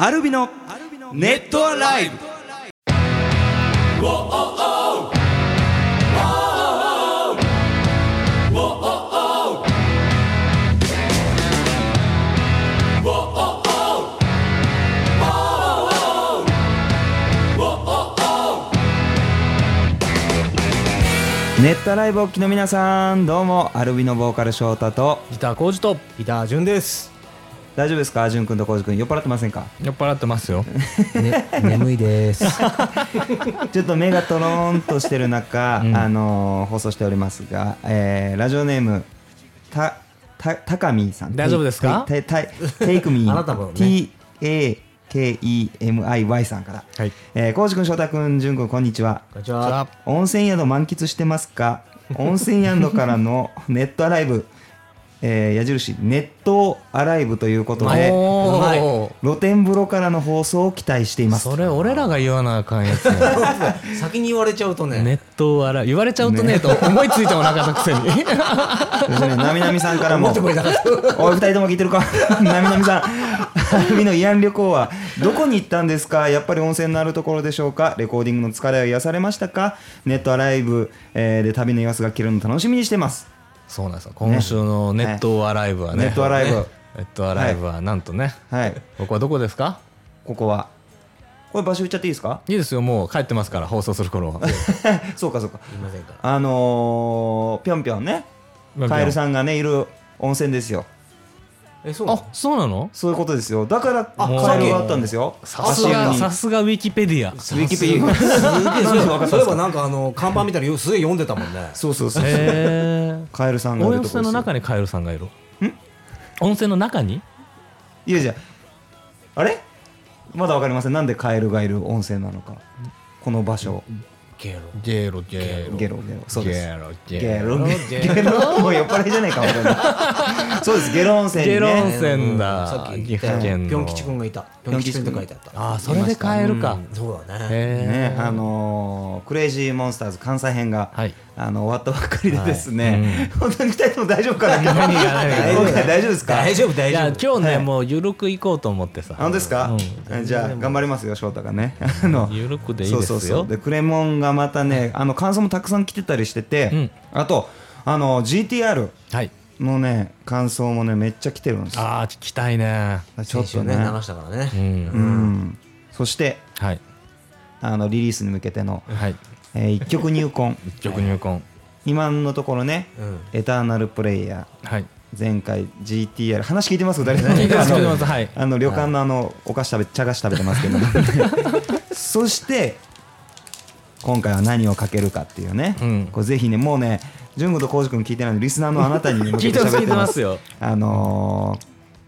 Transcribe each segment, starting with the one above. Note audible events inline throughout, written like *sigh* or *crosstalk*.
アルビのネットアライブネットアライブお聞きの皆さんどうもアルビのボーカル翔太とギター工事とギター順です。大丈夫ですか？淳君と浩司君酔っ払ってませんか？酔っ払ってますよ。ね、*laughs* 眠いです。*laughs* ちょっと目がトローンとしてる中、うん。あのー放送しておりますが、えーラジオネームたたたかみーさん。大丈夫ですか？テイクミーあなたもね。T A K E M I Y さんから、はい。えー、浩司君翔太君淳君こんにちは。こんにちは。温泉宿満喫してますか？温泉宿からのネットアライブ、えー矢印ネットアライブということでおうまい。ー露天風呂からの放送を期待しています。それ俺らが言わなあかんやつや。*laughs* 先に言われちゃうとね。ネットあら言われちゃうとねと思いついてもなかったくせに。*laughs* なみなみさんからも。おい、二人とも聞いてるか？*laughs* なみなみさん、海の慰安旅行はどこに行ったんですか？やっぱり温泉のあるところでしょうか？レコーディングの疲れは癒されましたか？ネットアライブ、えーで旅の様子が聞けるの楽しみにしてます。そうなんですよ今週のネットアライブはねネットアライブねネットアライブはなんとねはい、ここはどこですか？ここは。これ場所言っちゃっていいですか？いいですよもう帰ってますから放送する頃は *laughs* そうかそうか。いませんから。あのー、ぴょんぴょんね、カエルさんがね、いる温泉ですよ。え、そうなあのそうなの？そういうことですよ。だから、あカエルがあったんですよ。さすがさすがウィキペディアウィキペディア。そういえばなんかあの看板見たらすげえ読んでたもんね。そうそうそう。へえカエルさんがいる温とこ泉の中にカエルさんがいる。温泉の中に？いやじゃああれ？まだわかりません。なんでカエルがいる温泉なのか。この場所。ゲロ。ゲロゲロ。ゲロゲロそうです。ゲロゲゲロ。ロゲロ。もう酔っ払いじゃないか本当にそうです。ゲロ温泉にゲロ温ね泉だ。さっき岐阜県の。ぴょん吉くんがいた。ぴょん吉くんって書いてあった。ああそれでカエルか。うん。そうだね。へねあのークレイジーモンスターズ関西編がはいあの終わったばっかりでですね本当に二人とも大丈夫かな何が何が。今回大丈夫ですか？大丈夫いや大丈夫。今日ねはい。もうゆるく行こうと思ってさ。本当ですか、うん。じゃあ頑張りますよ翔太がね。あのゆるくでいいですよ。そうそうそう。でクレモンがまたねあの感想もたくさん来てたりしてて、うん。あとあの GTR はい。のね感想もねめっちゃ来てるんですよ。ああ聞きたいね。ちょっとね。流したからね。う。うんん。そしてはい。あのリリースに向けての、はいえー一曲入魂。*laughs* 一曲入魂。今のところねうん。「エターナルプレイヤはい。ー」前回 GTR 話聞いてます？誰か。*laughs* 聞いてます聞いてあのます。はい。あの旅館のあのお菓子食べ茶菓子食べてますけど。*laughs* そして今回は何をかけるかっていうね、うん。これぜひねもうね純子と浩司君聞いてないのでリスナーのあなたに向けて聞いてます聞い喋ってます。すよ。あの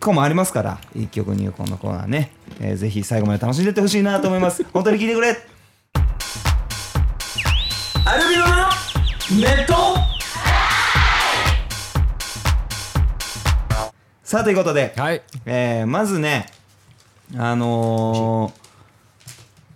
ー、こうもありますから一曲入魂のコーナーね、えーぜひ最後まで楽しんでってほしいなと思います。本当に聞いてくれアルビノのネット。さあということで、はい。えーまずねあのー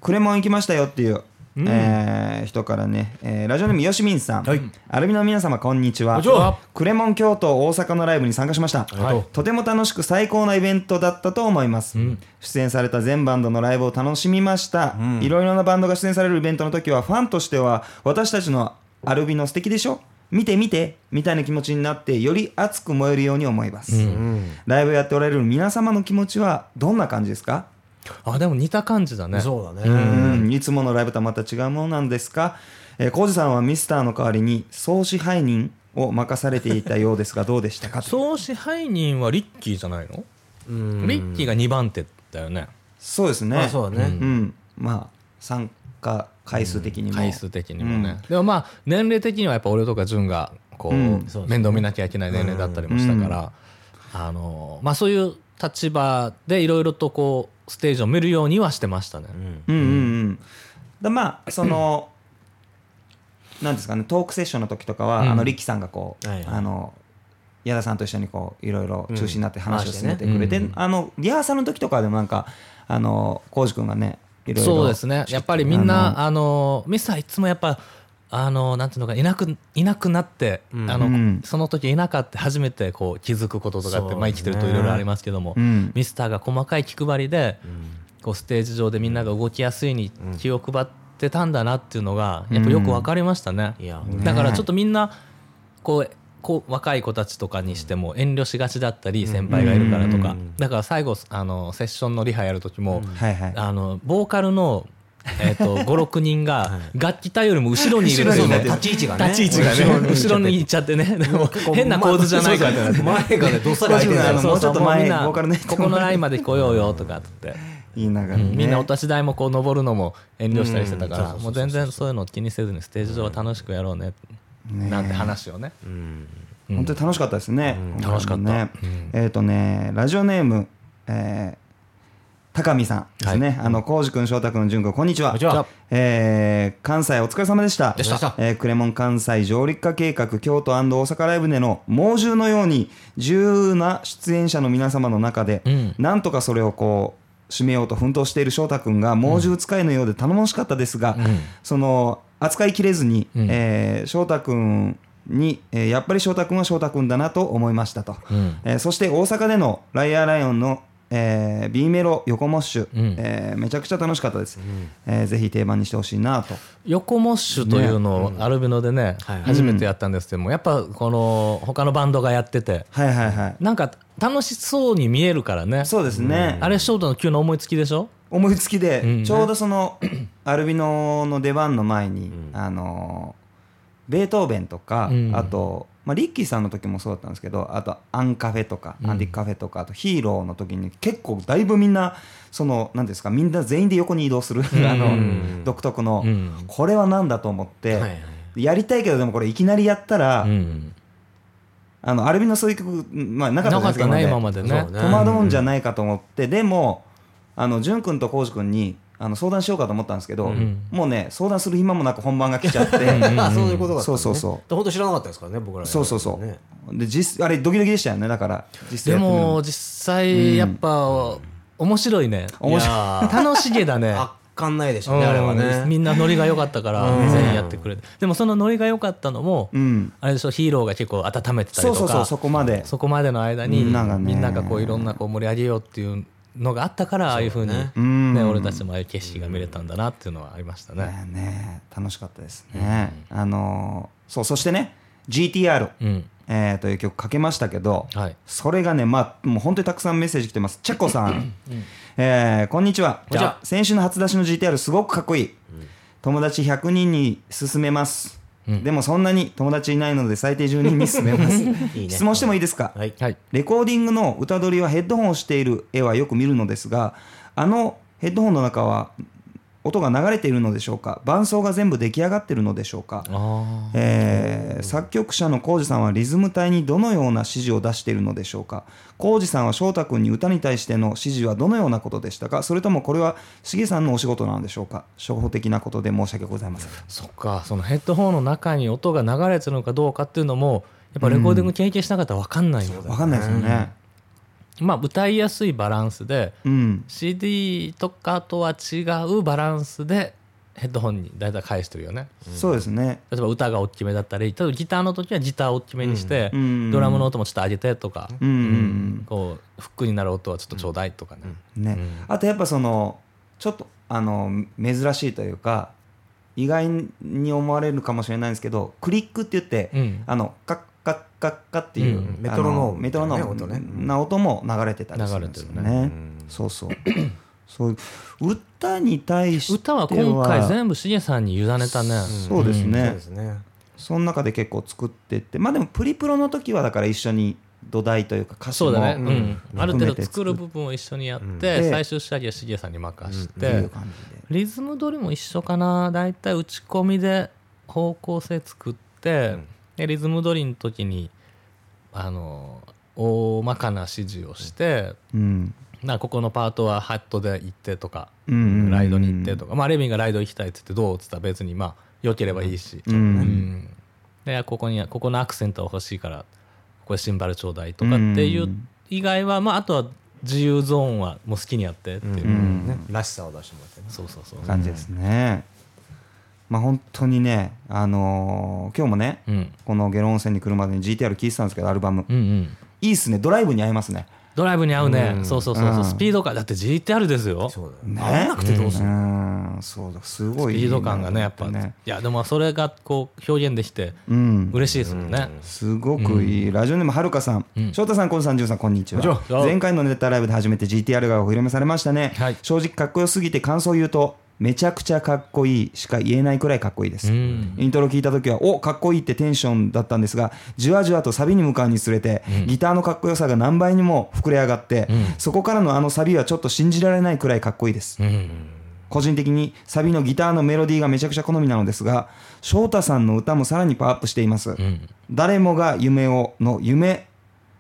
クレモン行きましたよっていう、えー人からね、えーラジオネームよしみんさん、はい。アルミの皆様こんにちは。クレモン京都大阪のライブに参加しました、はい。とても楽しく最高なイベントだったと思います、出演された全バンドのライブを楽しみました、いろいろなバンドが出演されるイベントの時はファンとしては私たちのアルビノ素敵でしょ？見て見てみたいな気持ちになってより熱く燃えるように思います、ライブやっておられる皆様の気持ちはどんな感じですか？あでも似た感じだね。そうだね。うん。いつものライブとはまた違うものなんですか、えー、コウジさんはミスターの代わりに総支配人を任されていたようですがどうでしたか？総支配人はリッキーじゃないの？うん。リッキーが2番手だよね。そうですね。あ、そうだね。うん。まあ参加回数的にも、回数的にもね、でもまあ年齢的にはやっぱ俺とか潤がこう、うん。面倒見なきゃいけない年齢だったりもしたから、あのまあそういう立場でいろいろとこうステージを見るようにはしてましたね、うん。うんうんうん。だまあその *clears throat* なんですかねトークセッションの時とかは、うん。あのリッキーさんがこう、はいはい。あの矢田さんと一緒にこういろいろ中心になってうん話を進めてくれて、回してねあのリハーサルの時とかでもなんかあの浩司君がねいろいろそうですね。やっぱりみんなあのミスターいつもやっぱあのなんていうのかいなくいなくなって、うん。あのうん。その時いなかって初めてこう気づくこととかって、まあ、生きてるといろいろありますけども、うん。ミスターが細かい気配りで、こうステージ上でみんなが動きやすいに気を配ってたんだなっていうのがやっぱよく分かりましたね。だからちょっとみんなこうこう若い子たちとかにしても遠慮しがちだったり先輩がいるからとか。だから最後あのセッションのリハやる時もあのボーカルのえー、と56人が楽器隊よりも後ろにいるんですよね。立ち位置がね。立ち位置がね。後ろに行っちゃってね。変な構図じゃないかって前がねどっさり空いてるそうもうちょっと前そうみんなここのラインまで来ようよとかって。言いながらね。みんなお立ち台もこう登るのも遠慮したりしてたからもう全然そういうの気にせずにステージ上は楽しくやろうね。なんて話をね。うん。本当に楽しかったですね、うん。楽しかった。ね。えっ、とねラジオネーム、えー高見さんですね、あの浩司君翔太君淳君こんにちは。こんにちは。えー関西お疲れ様でした。でした。えークレモン関西上陸化計画京都大阪ライブでの猛獣のように重要な出演者の皆様の中で、うん。なんとかそれをこう締めようと奮闘している翔太君が猛獣使いのようで頼もしかったですが、その扱いきれずに、うん。えー翔太君に、えーやっぱり翔太君は翔太君だなと思いましたと、うん。えーそして大阪でのライアーライオンの、えー、B メロ横モッシュ、うん。えーめちゃくちゃ楽しかったです、えーぜひ定番にしてほしいなと。横モッシュというのをアルビノでねはい。初めてやったんですけどもやっぱこの他のバンドがやってて。はいはいはい。なんか楽しそうに見えるからね。そうですね、あれショートの急な思いつきでしょ？思いつきで、うん。ちょうどその *clears throat* アルビノの出番の前に、あのベートーベンとか、うん。あと、まあ、リッキーさんの時もそうだったんですけどあとアンカフェとか、アンティカフェとかあとヒーローの時に結構だいぶみんなその何ですかみんな全員で横に移動する、*laughs* あの独特の、うん。これは何だと思って、やりたいけどでもこれいきなりやったら、うん。あのアルビノそういう曲、まあ、なかったですか今まで。ね。そうね。戸惑うんじゃないかと思って、でもあの淳君と浩司君にあの相談しようかと思ったんですけど、ん。もうね相談する暇もなく本番が来ちゃって。あそういうことがそうそうそう。本当知らなかったですからね僕らそうそうそね。うで実あれドキドキでしたよねだから。実際でも実際やっぱ面白いね。面白い。楽しげだね。*laughs* 圧巻ないでしょうねあれはうん。ねみんなノリが良かったからうん。全員やってくれて。でもそのノリが良かったのもうん。あれでしょヒーローが結構温めてたりとかそうそうそうそこまで。そこまでの間にみん。ながね。みんながこういろんなこう盛り上げようっていうのがあったからああいうふうにね俺たちもああいう景色が見れたんだなっていうのはありましたね。ねね楽しかったですね、あのーそうそしてね GTR、うんえーという曲かけましたけど、はいそれがね、まあ、もう本当にたくさんメッセージ来てます。チェコさん。えーこんにちは。こんにちは先週の初出しの GTR すごくかっこいい。友達100人に勧めます。でもそんなに友達いないので最低10人に勧めます。*laughs* いいね。質問してもいいですか、はい。はい。レコーディングの歌取りはヘッドホンをしている絵はよく見るのですが、あのヘッドホンの中は音が流れているのでしょうか？伴奏が全部出来上がっているのでしょうか？あえー作曲者の浩二さんはリズム隊にどのような指示を出しているのでしょうか？浩二さんは翔太君に歌に対しての指示はどのようなことでしたか？それともこれはしげさんのお仕事なのでしょうか？初歩的なことで申し訳ございません。そっか。そのヘッドホンの中に音が流れてるのかどうかっていうのもやっぱレコーディング経験しなかったら分かんないんだ、わかんないですよねまあ歌いやすいバランスでうん。CD とかとは違うバランスでヘッドホンに大体返してるよね。そうですね。例えば歌が大きめだったり例えばギターの時はギターを大きめにして、うん。ドラムの音もちょっと上げてとか、うん。うん。こうフックになる音はちょっとちょうだいとかね、うん。ね。あとやっぱそのちょっとあの珍しいというか意外に思われるかもしれないんですけどクリックって言って、うん。あのカッカッカっていう、うん。メトロノームあメトロノーム。なね音ね。な音も流れてたりするんですよね。流れてるね。そうそうそういう歌に対して歌は今回全部しげさんに委ねたね、そうですね、そうですね。その中で結構作ってって。まあでもプリプロの時はだから一緒に土台というか歌詞もそうだね、ううんんある程度作る部分を一緒にやって、ん。最終仕上げはしげさんに任しってう感じで。リズム取りも一緒かな。大体打ち込みで方向性作って、でリズム取りの時にあの大まかな指示をして、うん。なここのパートはハットで行ってとか、うんうんうんライドに行ってとか、まあ、レミがライド行きたいって言ってどうっつったら別にまあ良ければいいし、うん。うん。でここにここのアクセントは欲しいからここでシンバルちょうだいとかっていううん以外は、まあ、あとは自由ゾーンはもう好きにやってっていう、ん。ねらしさを出してもらってね。そうそうそう、感じですね、まあ本当にねあのー今日もねうん、このゲロ温泉に来るまでに GTR 聴いてたんですけどアルバム。うんうん。いいっすね。ドライブに合いますね。ドライブに合うね、うん。そうそうそうそう、うん。スピード感。だって GTR ですよ。そうだよね。合わなくてどうすうるん。そうだ。すごいいいなスピード感がねやっぱ、ね。いやでもそれがこう表現できてうん。嬉しいですもんね、すごくいい、ラジオネームはるかさん、うん。翔太さん、コンさん、じゅんさん、こんにちは。こんにちは。前回のネタライブで初めて GTR がお披露目されましたね、はい。正直かっこよすぎて感想を言うとめちゃくちゃかっこいいしか言えないくらいかっこいいです、うん。イントロ聞いた時はおかっこいいってテンションだったんですがじわじわとサビに向かうにつれて、ギターのかっこよさが何倍にも膨れ上がって、うん。そこからのあのサビはちょっと信じられないくらいかっこいいです、うん。個人的にサビのギターのメロディーがめちゃくちゃ好みなのですが翔太さんの歌もさらにパワーアップしています、うん。誰もが夢をの夢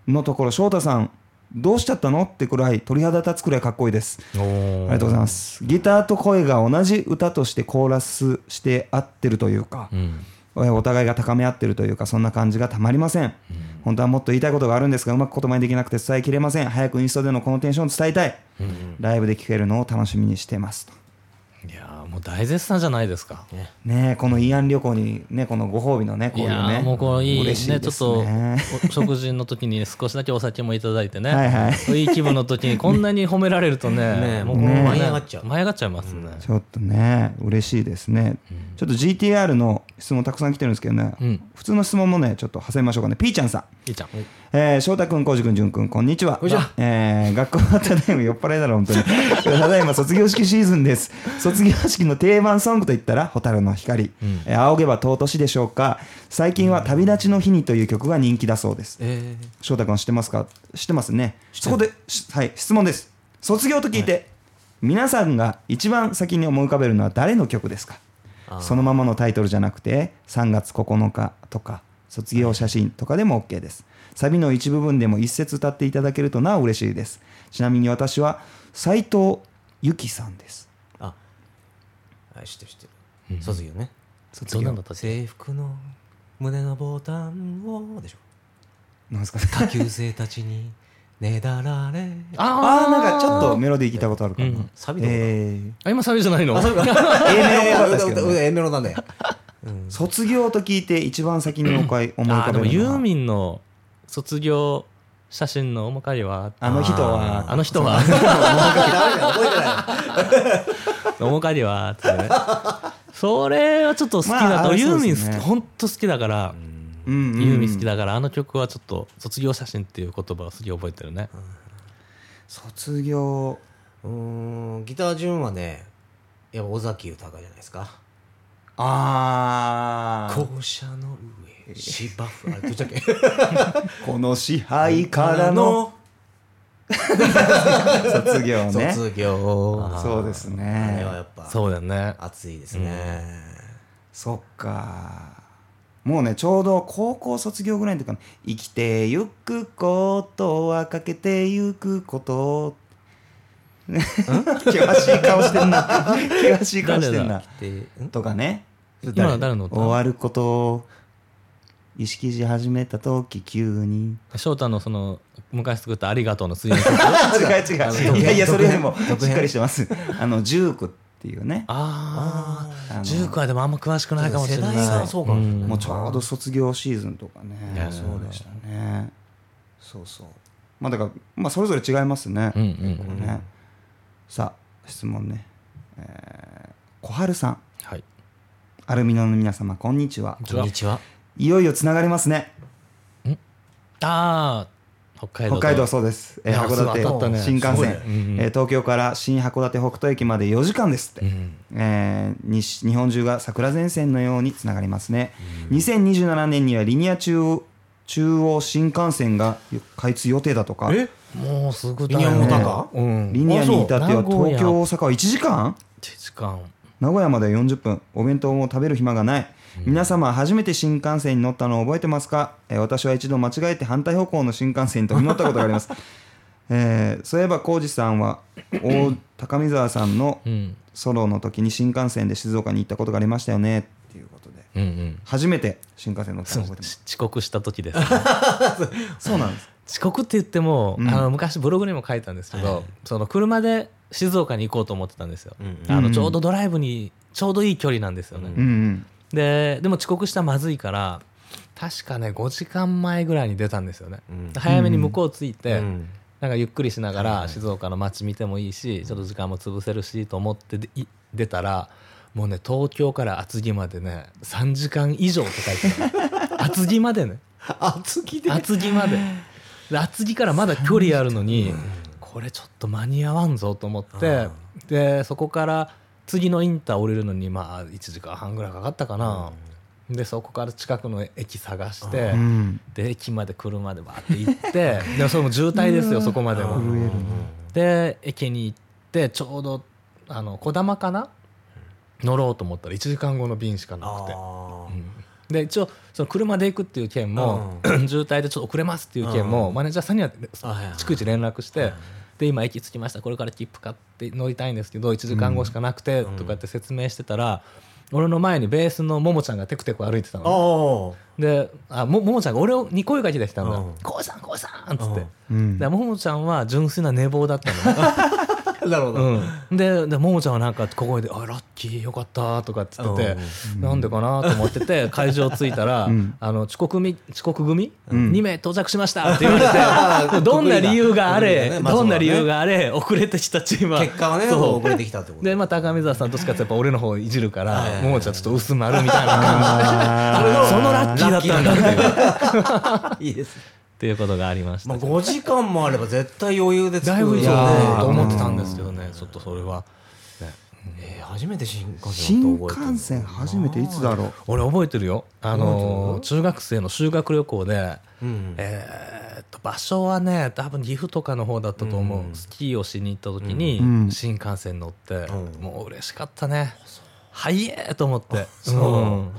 のところ翔太さんどうしちゃったのってくらい鳥肌立つくらいかっこいいです。おあーりがとうございます。ギターと声が同じ歌としてコーラスして合ってるというかうん。お互いが高め合ってるというかそんな感じがたまりません。本当はもっと言いたいことがあるんですがうまく言葉にできなくて伝えきれません。早くインスタでのこのテンションを伝えたい。ライブで聴けるのを楽しみにしてます。と。いやーもう大絶賛じゃないですか。ね。えこの慰安旅行にねこのご褒美のねこういうねーもうこのいいね嬉しいですちょっと食事の時に少しだけお酒もいただいてね。はいはい。いい気分の時にこんなに褒められるとねねもうね舞い上がっちゃう舞い上がっちゃいますね、ちょっとね嬉しいですね、ちょっと GTR の質問たくさん来てるんですけどね、うん。普通の質問もねちょっと挟みましょうかね。ピーちゃんさん。いいちゃんえー、翔太君、浩司君、淳君、こんにちは。えー、学校はただいま酔っ払いだろ、本当に。*laughs* ただいま卒業式シーズンです。卒業式の定番ソングといったら、蛍の光。えー仰げば尊しでしょうか。最近は旅立ちの日にという曲が人気だそうです。え翔太君は知ってますか？知ってますね。そこで、しはい、質問です。卒業と聞いて、皆さんが一番先に思い浮かべるのは誰の曲ですか？そのままのタイトルじゃなくて3月9日とか卒業写真とかでも OK ですサビの一部分でも一節歌っていただけるとなお嬉しいです。ちなみに私は斉藤由紀さんです。ー、あはい知ってる知ってる。卒業ね。卒業。制服の胸のボタンをでしょ。なんですか？下級生たちに *laughs* ねだられ。ああなんかちょっとメロディー聞いたことあるかも、うん。サビえー、あ今サビじゃないの？A メロっぽかったですけど、*laughs* ね、A メロなんだよ卒業と聞いて一番先に思い浮あーでもユーかべるのはミンの卒業写真の面影はあの人は。あの人は。覚えてない。面影はってね。それはちょっと好きだと、ユーミン好き本当好きだから、ユーミン好きだからあの曲はちょっと卒業写真っていう言葉をすげえ覚えてるね、卒業うーんギター順はねやっぱ尾崎豊じゃないですか。ああ校舎の上芝生？あれどっちだっけ？*laughs* この支配からの卒業ね。卒業。そうですあれはねやっぱそうだよね。熱いですね。そっか。もうねちょうど高校卒業ぐらいの時かな生きてゆくことはかけてゆくこと。険しい顔してんな。険しい顔してんな。とかね。今のは誰の歌終わること。を意識し始めた時急に。翔太のその昔作った「ありがとう」の次の曲。*laughs* 違う違う。いやいやそれよりもしっかりしてます。あのジュークっていうね。ああジュークはでもあんま詳しくないかもしれない。世代がそうかもしれない。ん。もうちょうど卒業シーズンとかね。そうでしたね。そうそう。まあだからまあそれぞれ違いますね,、うんうんね。さあ質問ね。えー小春さん。はい。アルミノの皆様こんにちは。こんにちはいよいよつながりますね。ああ北海道北海道そうです、えー函すごい当たったね。館新幹線、ね。うんうん。えー東京から新函館北斗駅まで4時間ですって、うんえー西日本中が桜前線のようにつながりますね、2027年にはリニア中央中央新幹線が開通予定だとか。え？もうすぐリニアモーターか？うん。リニアに至っては東京大阪は。1時間？1時間。名古屋までは40分。お弁当も食べる暇がない、皆様初めて新幹線に乗ったのを覚えてますか、えー私は一度間違えて反対方向の新幹線に飛び乗ったことがあります、*laughs* えーそういえば浩二さんは *clears throat* 大高見沢さんのうん。ソロの時に新幹線で静岡に行ったことがありましたよね。っていうことで。うんうん。初めて新幹線乗ったのを覚えてます。遅刻した時です。*laughs* そうなんです。遅刻って言っても、うん。あの昔ブログにも書いたんですけど、はいその車で静岡に行こうと思ってたんですよ、うんあうんのちょうどドライブにちょうどいい距離なんですよね、うんうんうんででも遅刻したらまずいから確かね5時間前ぐらいに出たんですよね、うん。早めに向こう着いて、うん。なんかゆっくりしながら静岡の街見てもいいしちょっと時間も潰せるしと思って出たらもうね東京から厚木までね3時間以上って書いて *laughs* 厚木までね。厚木で？厚木まで。で厚木からまだ距離あるのにこれちょっと間に合わんぞと思ってでそこから次のインター降りるのにまあ1時間半ぐらいかかったかな、でそこから近くの駅探して、うん。で駅まで車でバーって行って *laughs* でもそれも渋滞ですよそこまでも。で駅に行ってちょうどあの児玉かな？乗ろうと思ったら1時間後の便しかなくて。で一応その車で行くっていう件も、*clears throat* 渋滞でちょっと遅れますっていう件も、マネージャーさんには逐一連絡して、で今駅着きました。これから切符買って乗りたいんですけど1時間後しかなくて、とかって説明してたら俺の前にベースのももちゃんがテクテク歩いてたあのあであもももちゃんが俺に声かけてきたんだ。うん「こうさんこうさん」っつって。ももちゃんは純粋な寝坊だったの。ね *laughs* なるほど、うん、ででももちゃんはなんか小声で「あラッキーよかった」とかって言ってて、なんでかなと思ってて *laughs* 会場着いたら、ん。あの遅刻組遅刻組、ん。2名到着しましたって言われて *laughs* どんな理由があれ、ねまずはね。どんな理由があれ遅れてきたチームは。結果はねそう。遅れてきたってこと。でまあ高見沢さんどっちかってやっぱ俺の方いじるから、ももちゃんちょっと薄まるみたいな感じで。そのラッキーだったんだっていう。いいですっていうことがありました。まあ5時間もあれば絶対余裕で着くだいぶいいよねと思ってたんですけどねちょっとそれは。えー初めて新幹線新乗って覚えてる。幹線初めていつだろう？俺覚えてるよ。あのー中学生の修学旅行で、うん。えーっと場所はね多分岐阜とかの方だったと思う、うん。スキーをしに行った時にうん。新幹線乗って、うん。もう嬉しかったね。はいえーと思って。そう。うん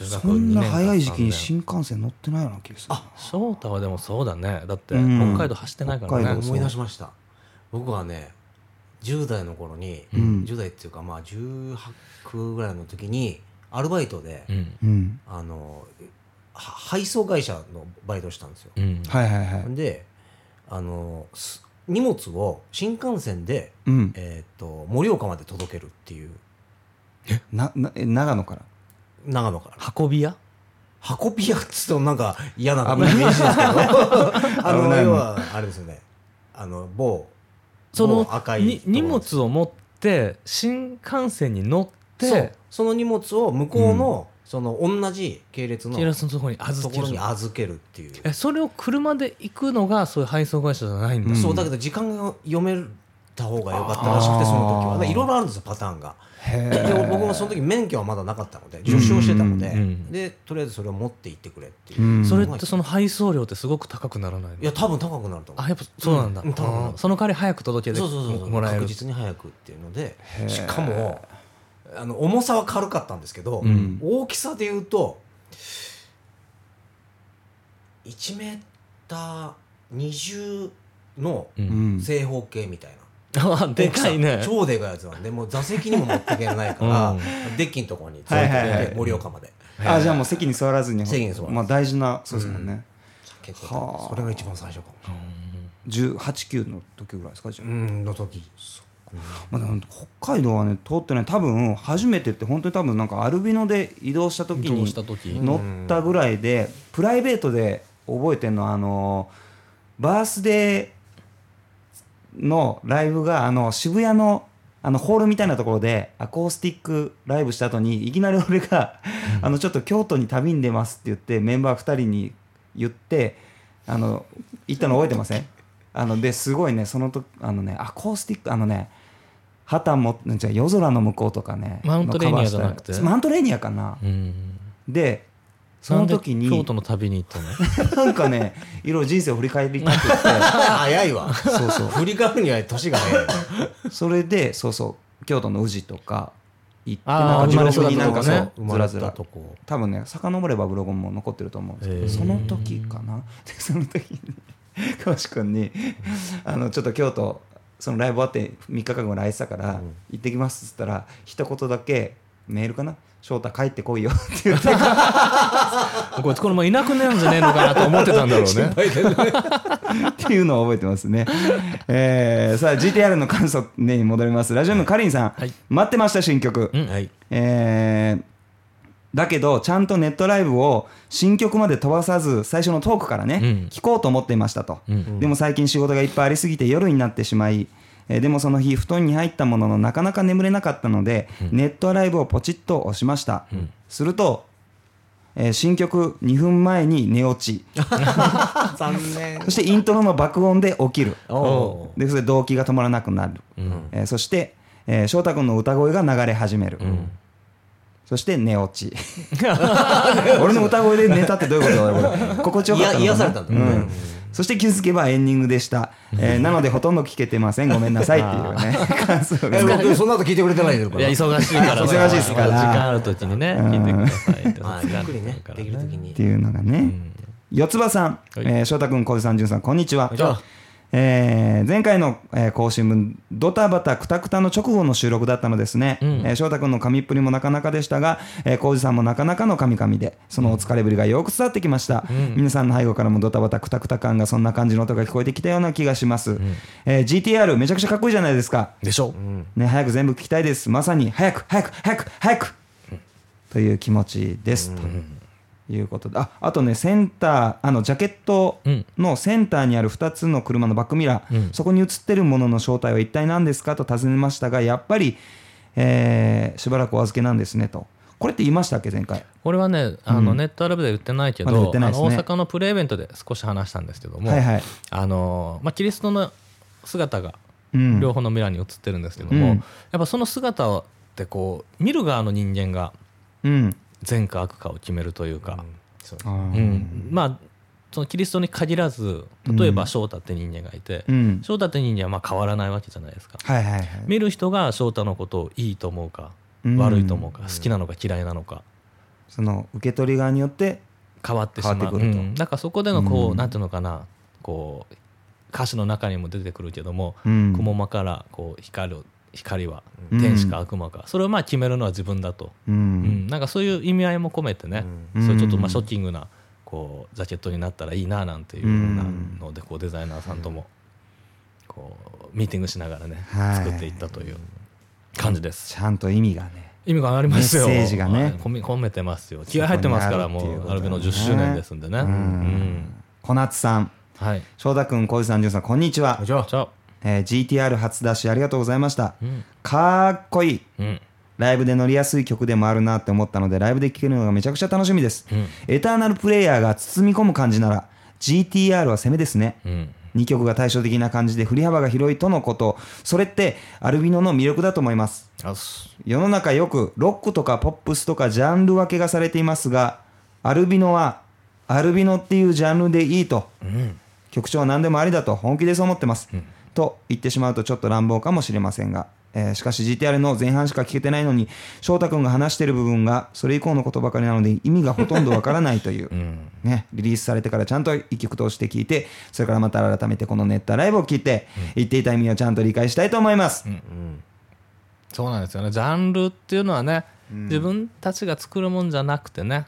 中学そんな早い時期に新幹線乗ってないような気がする翔太はでもそうだね。だってうん。北海道走ってないからね。北海道思い出しました。僕はね10代の頃に、うん。10代っていうかまあ18ぐらいの時にアルバイトで、うん。うん。あのは配送会社のバイトをしたんですよ、うん。はいはいはい。であのす荷物を新幹線で、うん。えー、と盛岡まで届けるっていう。ななえ長野から？長野から。運び屋？運び屋っつってもなんか嫌なイメージですけど。*laughs* あの要はあれですよね。あの某その某赤いに荷物を持って新幹線に乗ってその荷物を向こうの、その同じ系列のところに預ける。に預けるっていう、えそれを車で行くのがそういう配送会社じゃないんだ、うんそうだけど時間が読めた方が良かったらしくてその時は。ねいろいろあるんですよパターンが。へで僕もその時免許はまだなかったので助手をしてたので、うんうんでとりあえずそれを持って行ってくれっていう、うん。それってその配送料ってすごく高くならないの？いや多分高くなると思う。あやっぱそうなんだ、うん多分。あーその代わり早く届けてそうそうそうそう。もらえる。確実に早くっていうのでしかもあの重さは軽かったんですけど、うん。大きさで言うと1メーター20の正方形みたいな、あでかいね。超でかいやつなんでもう座席にも持っていけないから、うん。デッキのところに連れてはいはいはい。って盛岡まで、あじゃあもう席に座らずに席に座まあ大事なそうですもんね。結構はあ。それが一番最初かも。189の時ぐらいですかじゃあ。うんの時。まあ、北海道はね通ってない。多分初めてって本当に多分なんかアルビノで移動した時に乗ったぐらいでプライベートで覚えてるのはあのバースデーのライブがあの渋谷のあのホールみたいなところでアコースティックライブした後にいきなり俺が、あのちょっと京都に旅に出ますって言ってメンバー2人に言ってあの行ったの覚えてません？あのですごいねそのとあのねアコースティックあのね旗もじゃあ夜空の向こうとかねマウントレーニアじゃなくて？マウントレーニアかな、うん。でその時に京都の旅に行ったの？*laughs* なんかねいろいろ人生を振り返りたくて。*laughs* 早いわ。そうそう。振り返るには年が早い。それでそうそう京都の宇治とか行ってなんかブログになんかそうずらずら。とこ。多分ね遡ればブログも残ってると思うんですけどその時かな？*laughs* でその時に川志君にあのちょっと京都そのライブ終わって3日間ぐらい空いてたから、ん。行ってきますっつったら一言だけメールかな？翔太帰ってこいよ。って言ってこいつこのままいなくなるんじゃねえのかなと思ってたんだろうね。っていうのを覚えてますね。えー、さあ GTR の感想に戻ります。ラジオのかりんさん、はい。待ってました新曲。うんはい。えーだけどちゃんとネットライブを新曲まで飛ばさず最初のトークからね、うん。聞こうと思っていましたと、うん。でも最近仕事がいっぱいありすぎて夜になってしまい、えーでもその日布団に入ったもののなかなか眠れなかったので、ネットライブをポチッと押しました、すると、えー新曲2分前に寝落ち。*laughs* 残念。そしてイントロの爆音で起きる。おでそれで動機が止まらなくなる、えーそして、えー翔太君の歌声が流れ始める、そして寝落ち。*laughs* 俺の歌声で寝たってどういうことだよこれ。*laughs* 心地よかったのかな。癒癒されたんだ。ねうんそして気づけばエンディングでした、えーなのでほとんど聞けてません。ごめんなさいっていうね。*laughs* 感想えが僕その後聞いてくれてないのかいやら忙しいから。さ忙しいですから。時間ある時にね聞いてくださいゆっくりねできる時にっていうのがね、四つ葉さん、はいえー翔太君小路さん潤さんこんにちはえー前回の、えー更新分ドタバタクタクタの直後の収録だったのですね、うん。えー翔太君の髪っぷりもなかなかでしたがえー浩二、さんもなかなかの神々でそのお疲れぶりがよく伝わってきました、皆さんの背後からもドタバタクタクタ感がそんな感じの音が聞こえてきたような気がします、えー GTR めちゃくちゃかっこいいじゃないですか。でしょ。ね、早く全部聞きたいです。まさに早く早く早く早く、という気持ちです。ということで、ああとね、センター、あのジャケットのセンターにある2つの車のバックミラー、うんそこに映ってるものの正体は一体何ですかと尋ねましたが、やっぱり、えーしばらくお預けなんですねと。これって言いましたっけ、前回？これはねあの、うんネットアラブで売ってないけど、まだ売ってないですねあの大阪のプレイベントで少し話したんですけども、はいはい。あのまあ、キリストの姿がうん、両方のミラーに映ってるんですけども、うんやっぱその姿ってこう見る側の人間がうん。善か悪かを決めるというか、そうあうーん。まあそのキリストに限らず例えば翔太って人間がいて、うん。翔太って人間はまあ変わらないわけじゃないですか。はいはいはい。見る人が翔太のことをいいと思うか、うん。悪いと思うか好きなのか嫌いなのか。その受け取り側によって、変わってしまう。うん。だからそこでのこう、うん。なんていうのかなこう歌詞の中にも出てくるけども、うん。雲間からこう光る光はうん天使か悪魔か、それをまあ決めるのは自分だと、ううんん。なんかそういう意味合いも込めてね、うんそういうちょっとまあショッキングなこうジャケットになったらいいななんていうようなのでこうデザイナーさんともこうミーティングしながらねはい作っていったという感じです。ちゃんと意味がね。意味がありますよ。メッセージがねはい込め込めてますよ。気合入ってますからもうアルビの10周年ですんでね。ううんん小夏さん、はい。翔太君、小路さん、潤さん、こんにちは。じゃあじゃあ、えー GTR 初出しありがとうございました。うんかっこいい。うんライブで乗りやすい曲でもあるなって思ったので、ライブで聴けるのがめちゃくちゃ楽しみです。うんエターナルプレイヤーが包み込む感じなら、GTR は攻めですね。うん2曲が対照的な感じで振り幅が広いとのこと。それってアルビノの魅力だと思います。世の中よくロックとかポップスとかジャンル分けがされていますが、アルビノはアルビノっていうジャンルでいいと。うん局長は何でもありだと本気でそう思ってます、と言ってしまうとちょっと乱暴かもしれませんが、えーしかし GTR の前半しか聞けてないのに翔太君が話している部分がそれ以降のことばかりなので意味がほとんどわからないという、*laughs* うん。ね、リリースされてからちゃんと一曲通して聞いてそれからまた改めてこのネットライブを聞いて、言っていた意味をちゃんと理解したいと思います、そうなんですよね。ジャンルっていうのはね、自分たちが作るもんじゃなくてね、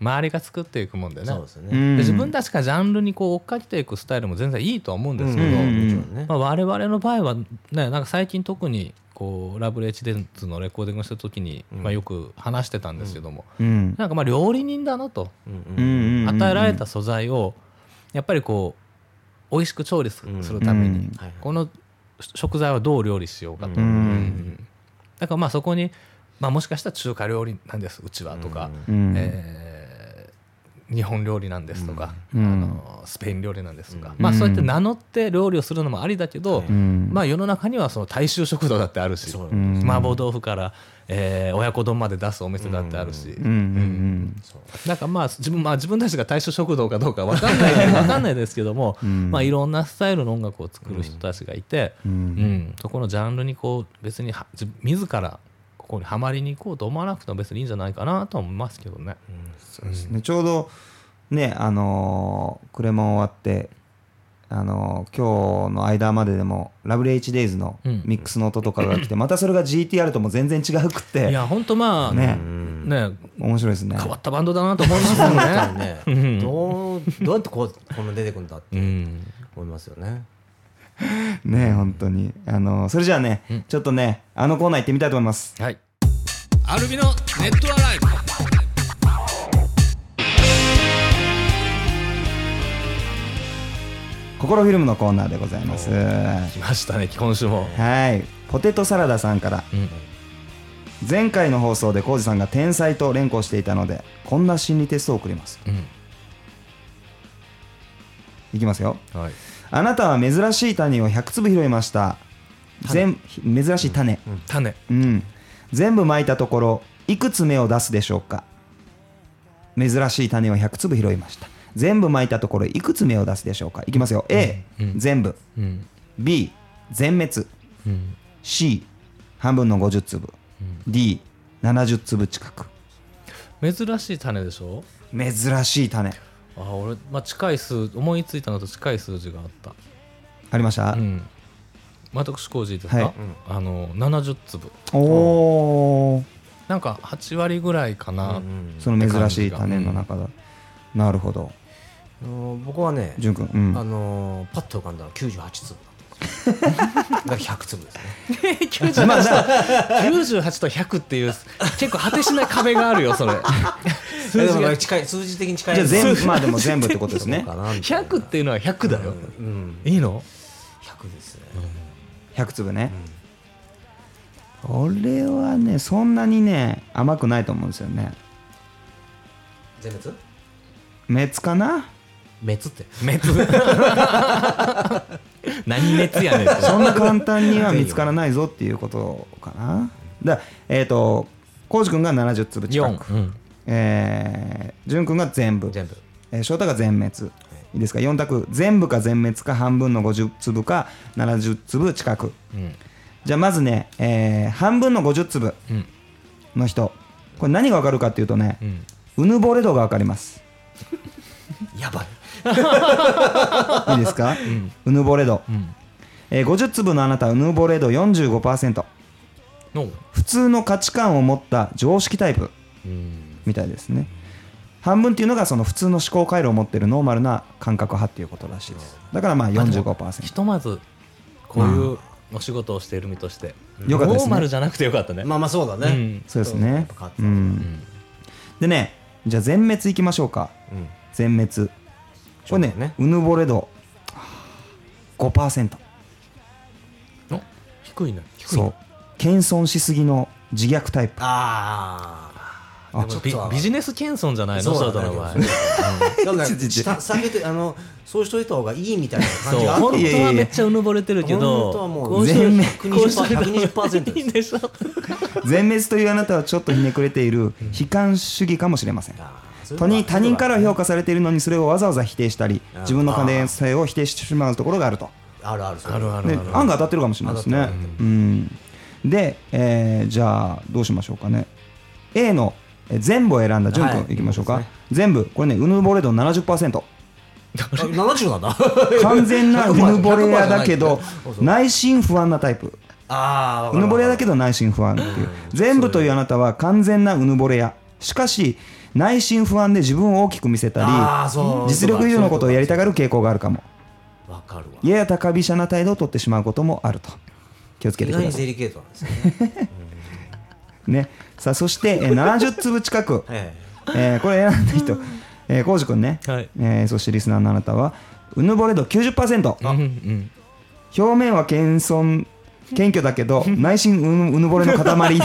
周りが作っていくもんでね。そうでね。自分たちがジャンルにこう追っかけていくスタイルも全然いいとは思うんですけど、うん。まあ、我々の場合はねなんか最近特にこうラブレッチデンツのレコーディングした時に、まあ、よく話してたんですけども、うん。なんかまあ料理人だなと、うんうん与えられた素材をやっぱりこう美味しく調理すするために、この食材はどう料理しようかと、うん。うん。だからまあそこに、まあ、もしかしたら中華料理なんですうちはとか、うん。えー日本料理なんですとか、うん。あのスペイン料理なんですとか、まあ、そうやって名乗って料理をするのもありだけど、うん。まあ、世の中にはその大衆食堂だってあるし、麻婆豆腐から、えー親子丼まで出すお店だってあるし、なんかまあ自分,、まあ、自分たちが大衆食堂かどうか分かんないわかんないですけども、うん。まあ、いろんなスタイルの音楽を作る人たちがいて、うん。うん。そこのジャンルにこう別には自自らここにはまりに行こうと思わなくても別にいいんじゃないかなとは思いますけどね。そうですね、ちょうどねあのークレモン終わってあのー今日の間まででもラブレ HDays のうん。ミックスの音とかが来て、またそれが GTR とも全然違うくって。いや本当まあね。ね。面白いですね。変わったバンドだなと思いますよね。ねうん *laughs* どうどうやってこうこんな出てくるんだってうん。思いますよね *laughs* ね本当に。あのそれじゃあね、うん、ちょっとねあのコーナー行ってみたいと思います。はい。アルビのネットアライブ。心フィルムのコーナーでございます。来ましたね今週も。はい。ポテトサラダさんから、うん、前回の放送で浩二さんが天才と連呼していたのでこんな心理テストを送ります、うん、いきますよ、はい。あなたは珍しい種を100粒拾いました。全珍しい種。種。うん。全部まいたところいくつ芽を出すでしょうか？珍しい種を100粒拾いました。全部まいたところいくつ芽を出すでしょうか？いきますよ。A、うん全部。うん。B 全滅。うん。C 半分の50粒。D70 粒近く。珍しい種でしょ？珍しい種あ俺、まあ、近い数思いついたのと近い数字があった。ありました、うん。私工事ですか、はい。あの70粒。おおなんか8割ぐらいかな、うんその珍しい種の中だ、なるほど。あの僕はね、潤君うん。あのパッと浮かんだの98粒だったんですよだから100粒ですね 98, まあじゃあ98と100っていう結構果てしない壁があるよそれ。数で字が。も近い数字的に近い。じゃあ全部まあでも全部ってことですね。そうかなみたいな。100っていうのは100だよ、うんいいの？100ですね、100粒ね、俺はねそんなにね甘くないと思うんですよね。全滅？滅かな？滅って。滅 *laughs* *laughs* 何滅やねんそんな簡単には見つからないぞっていうことかな。だえっ、と浩司君が70粒近く、4、うん、えー、潤君が全部。全部。えー翔太が全滅。いいですか？4択。全部か全滅か半分の50粒か70粒近く。うん。じゃあまずね、えー半分の50粒うん。の人。これ何が分かるかっていうとねうん。うぬぼれ度が分かります。*laughs* やばいいいですか、うぬぼれ度、うん。えー50粒のあなたはうぬぼれ度45%の普通の価値観を持った常識タイプ。うん。みたいですね。半分っていうのがその普通の思考回路を持ってるノーマルな感覚派っていうことらしいです。だからまあ45%ひとまずこういうお仕事をしている身として、よかったですね。ノーマルじゃなくてよかったね、まあまあそうだね、うん。そうですね。うん。でねじゃあ全滅いきましょうか。うん。全滅これねね。うぬぼれ度5%お低いね。低いね。そう。謙遜しすぎの自虐タイプ。ああビビジネス謙遜じゃないの？そうだ下下げてあのそうしといた方がいいみたいな感じがあ本当はめっちゃうぬぼれてるけど本当はもうこうし全面こうしといた方が120%いいでしょ全滅というあなたはちょっとひねくれている悲観主義かもしれません他人他人から評価されているのにそれをわざわざ否定したり自分の可能性を否定してしまうところがあると。あるあるあるあるある。案が当たってるかもしれないですね。うん。で、えーじゃあどうしましょうかね。A のえー全部を選んだ潤君はい。いきましょうか、いいです全部これねうぬぼれ度70%あ70なんだ。*laughs* 完全なうぬぼれ屋だけど内心不安なタイプ。ああうぬぼれ屋だけど内心不安っていう。全部というあなたは完全なうぬぼれ屋。しかし内心不安で自分を大きく見せたり実力以上のことをやりたがる傾向があるかも。わかるわ。やや高飛車な態度を取ってしまうこともあると。気をつけ意てください。外にデリケートなんですよね。*laughs* ね。さあそしてえー70粒近く。え *laughs* えーこれ選んだ人。*laughs* えー、君ね、はい。えーそしてリスナーのあなたはうぬぼれ度90%うんうん。表面は謙遜謙虚だけど内心うぬうぬぼれの塊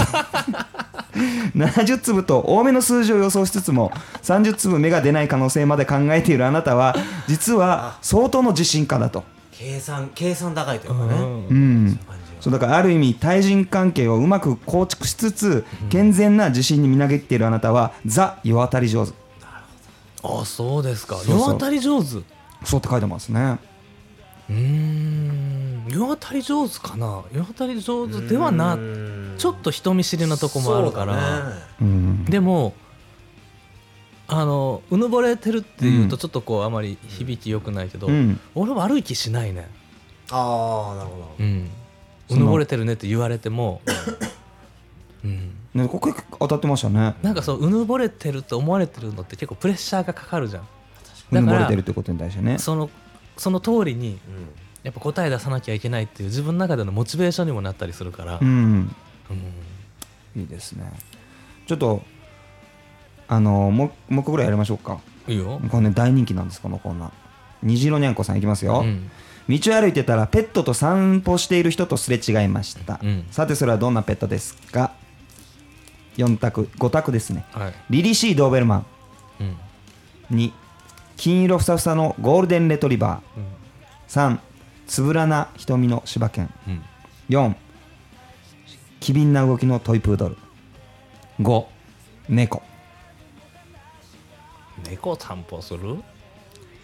70粒と多めの数字を予想しつつも30粒目が出ない可能性まで考えているあなたは実は相当の自信家だと、え計算計算高いというかね。うん。そうだからある意味対人関係をうまく構築しつつ健全な自信にみなぎっているあなたはザ世渡り上手。あそうですか。世渡り上手。うそうって書いてますねーん。世渡り上手かな。世渡り上手ではなちょっと人見知りなとこもあるから、ね。うん。でもあのうぬぼれてるっていううん。とちょっとこうあまり響き良くないけど、うん。俺悪い気しないね。ああなるほど。うん。そうのぬぼれてるねって言われてもうん。ね、ここ当たってましたね。なんかそううぬぼれてると思われてるのって結構プレッシャーがかかるじゃん。うぬぼだかられてるってことに対してね。そのその通りにうん。やっぱ答え出さなきゃいけないっていう自分の中でのモチベーションにもなったりするから、うん。うん。いいですね。ちょっとあのもうもう一個ぐらいやりましょうか。いいよ。これね大人気なんですこのコーナー。虹色にゃんこさんいきますよ、うん。道を歩いてたらペットと散歩している人とすれ違いました、うん。さてそれはどんなペットですか？4択5択ですね。はい。リリシー・ドーベルマン。うん。2金色ふさふさのゴールデンレトリバうん。ー3つぶらな瞳の柴犬。うん。4機敏な動きのトイプードル。5猫。猫散歩する？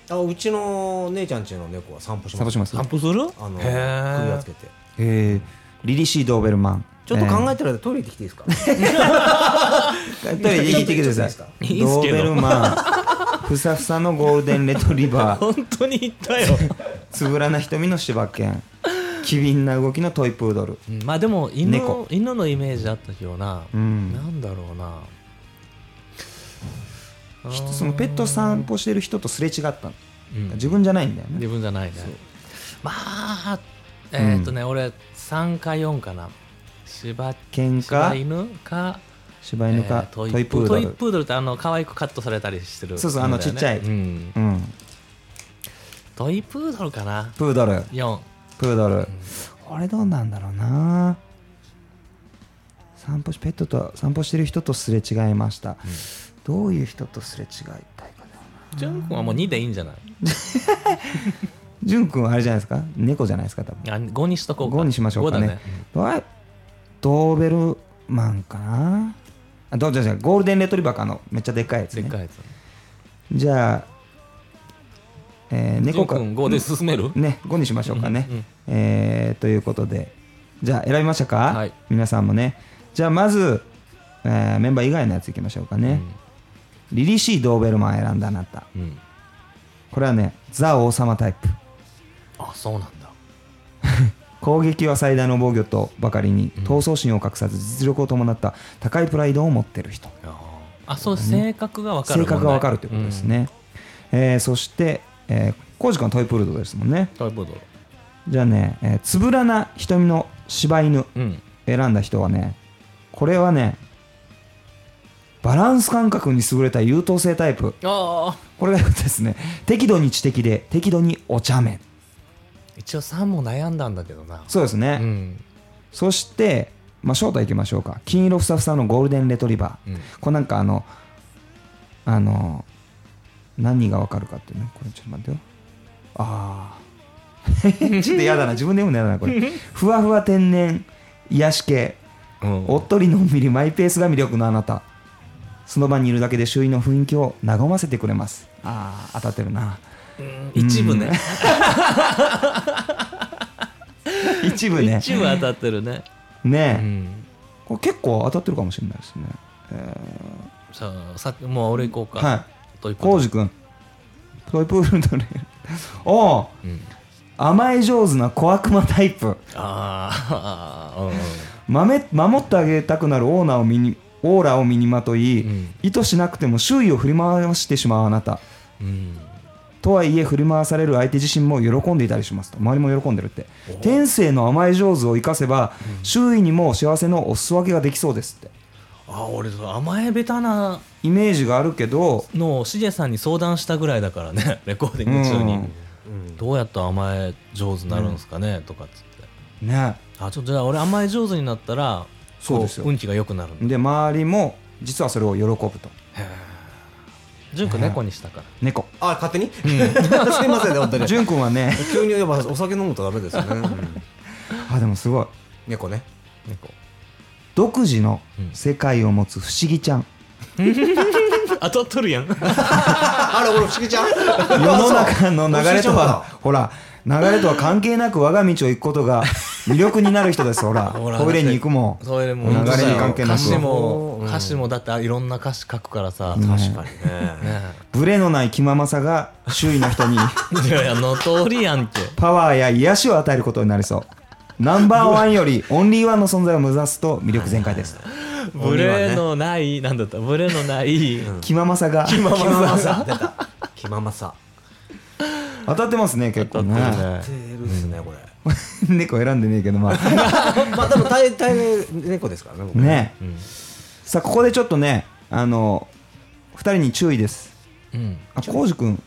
あうちの姉ちゃんちの猫は散歩します。散歩します。散歩する？あのへー。首輪つけて。えー、リリシー・ドーベルマン。ちょっと考ええてる間トイレ行ってきていいですか？ー。トイレ行ってきてください。ドーベルマンふさふさのゴールデンレトリバー。*laughs* 本当に言ったよ。つぶらな瞳の柴犬。機敏な動きのトイプードル。うんまあでも犬猫。犬のイメージあったけどな、うん。なんだろうな。人そのペット散歩してる人とすれ違ったの。うん。自分じゃないんだよね。自分じゃないね。まあえーっとね、俺3か4かな。柴犬柴か犬か柴犬かえートイプードル。トイプードル。ってあの可愛くカットされたりしてるそうそうあのちっちゃい。うん、うんトイプードルかな？プードル。4プードル。あれどうなんだろうな。散歩しペットと散歩してる人とすれ違いました、どういう人とすれ違いたいかな。ジュン君はもう2でいいんじゃない？ジュン君はあれじゃないですか？猫じゃないですか多分。あ5にしとこうか。5にしましょうか5だね。どうドーベルマンかな？あどうじゃじゃゴールデンレトリバーかあのめっちゃでっかいやつ、ね、でっかいやつじゃあ、えー、猫か。ジュン君5で進める？ね5にしましょうかね、うんうんえーということで。じゃあ選びましたか、はい。皆さんもね。じゃあまず、えーメンバー以外のやついきましょうかね、リリシー・ドーベルマン選んだあなた。うんうん。これはねザ王様タイプ。あそうなんだ攻撃は最大の防御とばかりに闘争心を隠さず実力を伴った高いプライドを持ってる人。あそう性格が分かる性格が分かるということですね、えーそして、えー、コウジ君はトイプールドですもんね。トイプードル。じゃあね、えーつぶらな瞳の柴犬うん。選んだ人はねこれはねバランス感覚に優れた優等生タイプ。ああこれがですね適度に知的で適度にお茶目一応3も悩んだんだけどな。そうですね、うん。そしてまあ正体いきましょうか。金色ふさふさのゴールデンレトリバー、うん。これなんかあのあの何がわかるかっていうね。これちょっと待ってよ。ああ *laughs* ちょっと嫌だな。自分で読むの嫌だなこれ。ふわふわ天然癒し系。うん。おっとりのんびりマイペースが魅力のあなた。その場にいるだけで周囲の雰囲気を和ませてくれます。ああ当たってるな一部ね。一部ね。一部当たってるね。うね。え、ん。これ結構当たってるかもしれないですね。さあさもう俺行こうか。はい。浩司君。トイプールドね。*laughs* おおうん。甘え上手な小悪魔タイプ。あー。あ *laughs* ーうん。守守ってあげたくなるオーナーを身にオーラを身にまとい、うん。意図しなくても周囲を振り回してしまうあなた。うんとはいえ振り回される相手自身も喜んでいたりしますと。周りも喜んでるって。天性の甘え上手を生かせば、周囲にも幸せのお裾分けができそうですって。あ俺甘えべたなイメージがあるけどのをしげさんに相談したぐらいだからね *laughs* レコーディング中に、うん。どうやったら甘え上手になるんですかね、とかっつって。ね。あちょっとじゃあ俺甘え上手になったらそうですよ。こ運気が良くなるで周りも実はそれを喜ぶと純子猫にしたから。猫。あ勝手に？*laughs* すいませんね本当に。潤君はね。急にやっぱお酒飲むとダメですよね、うん。あでもすごい。猫ね。猫。独自のうん。世界を持つ不思議ちゃん、*laughs* 当たっとるやん。*laughs* あれ俺不思議ちゃん？世の中の流れとはあほら流れとは関係なく我が道を行くことが魅力になる人ですほら。*laughs* ほらトイレに行くも。んそれも流れに関係なく。歌詞もうん。歌詞もだっていろんな歌詞書くからさ、ん確かにね。ねブレのない気ままさが周囲の人に。*laughs* いやいやの通りやんけ。パワーや癒しを与えることになりそう。ナンバーワンよりオンリーワンの存在を目指すと魅力全開です。*laughs* ブレのないなんだった？ブレのない。気ままさが。気ままさ出た。気ままさ。当たってますね結構ね。テールですねこれ *laughs* 猫選んでねえけどまあ。*laughs* まあ多分大体猫ですからね僕ね。うん。さあここでちょっとねあの2人に注意です。うん。あ浩司君。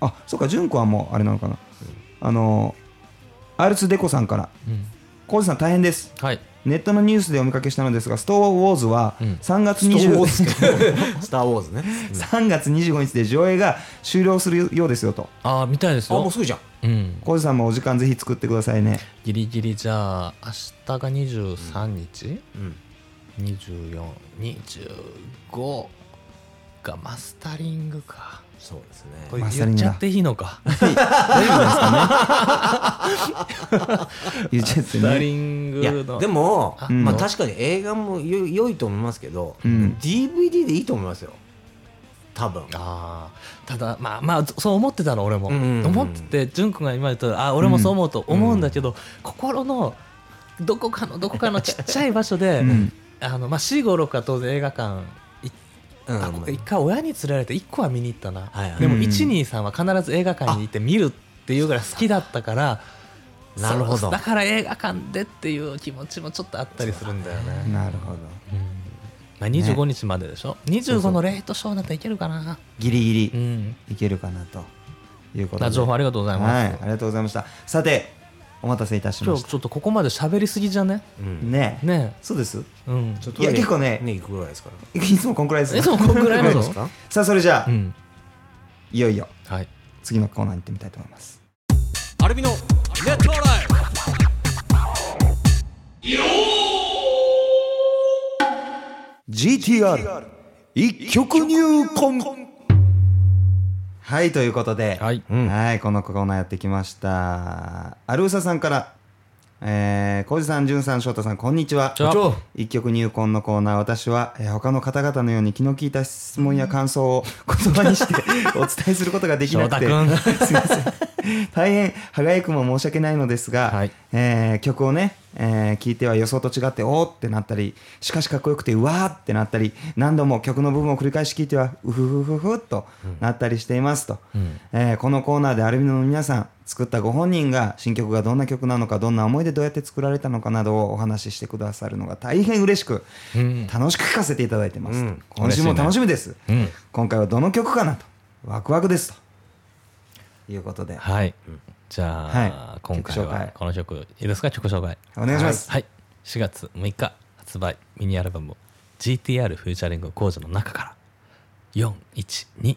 あそうか純子はもうあれなのかな、あの R2 デコさんから。うん。浩二さん大変です。はいネットのニュースでお見かけしたのですが「ストー・ウォーズ」はうん。3月スター・ウォー20ズ。スター・ウォーズね。3月25日で上映が終了するようですよと。ああ見たいですよ。あもうすぐじゃん。うん。浩二さんもお時間ぜひ作ってくださいね。ギリギリじゃあ明日が23日、うん。2425がマスタリングかそうですね。これ言っちゃっていいのか。大丈夫ですかね言っちゃってね。リンいやグのでも、うん。まあ確かに映画もよ良いと思いますけど、うん。DVD でいいと思いますよ。多分。あー。ただまあまあそう思ってたの俺も、思ってて潤君が今言ったあ俺もそう思うと思うんだけど、心のどこかのどこかのちっちゃい場所で、うん。あのまあ4 5 6は当然映画館う一回親に連れられて1個は見に行ったな、はいはい。でもうん。123は必ず映画館に行って見るっていうぐらい好きだったからなるほど。だから映画館でっていう気持ちもちょっとあったりするんだよね。なるほど。うん。まあ、25日まででしょ、25のレートショーだったらいけるかな。ギリギリうん。いけるかなということで。な情報ありがとうございます、はいありがとうございました。さてお待たせいたしました。今日ちょっとここまで喋りすぎじゃね？うんね。ね。そうです？えうん。ちょっといや結構ねねいくぐらいですか？らいつもこんくらいですいつもこんくらいなのですか？*laughs* さあそれじゃあ、うん。いよいよはい。次のコーナーに行ってみたいと思います。アルビのネットライブ GTR 一曲入魂はいということで。ははいい、このコーナーやってきました。アルーサさんからえー、浩二さん、淳さん、翔太さん、こんにちは。一曲入魂のコーナー、私は、えー他の方々のように気の利いた質問や感想を言葉にして *laughs* お伝えすることができなくて、すいません。大変歯がゆくも申し訳ないのですが、はい。えー曲をね、えー聞いては予想と違っておーってなったりしかしかっこよくてうわーってなったり何度も曲の部分を繰り返し聞いてはうふふふふっとなったりしていますと、うん。えーこのコーナーでアルビノの皆さん作ったご本人が新曲がどんな曲なのかどんな思いでどうやって作られたのかなどをお話ししてくださるのが大変嬉しくうん。楽しく聞かせていただいてます、うん。今週も楽しみです、うん。今回はどの曲かなと。ワクワクですということで。はい。じゃあ、はい。今回はこの曲いいですか？曲紹介。お願いします。はい。4月6日発売ミニアルバム GTR フューチャリング工事の中から。412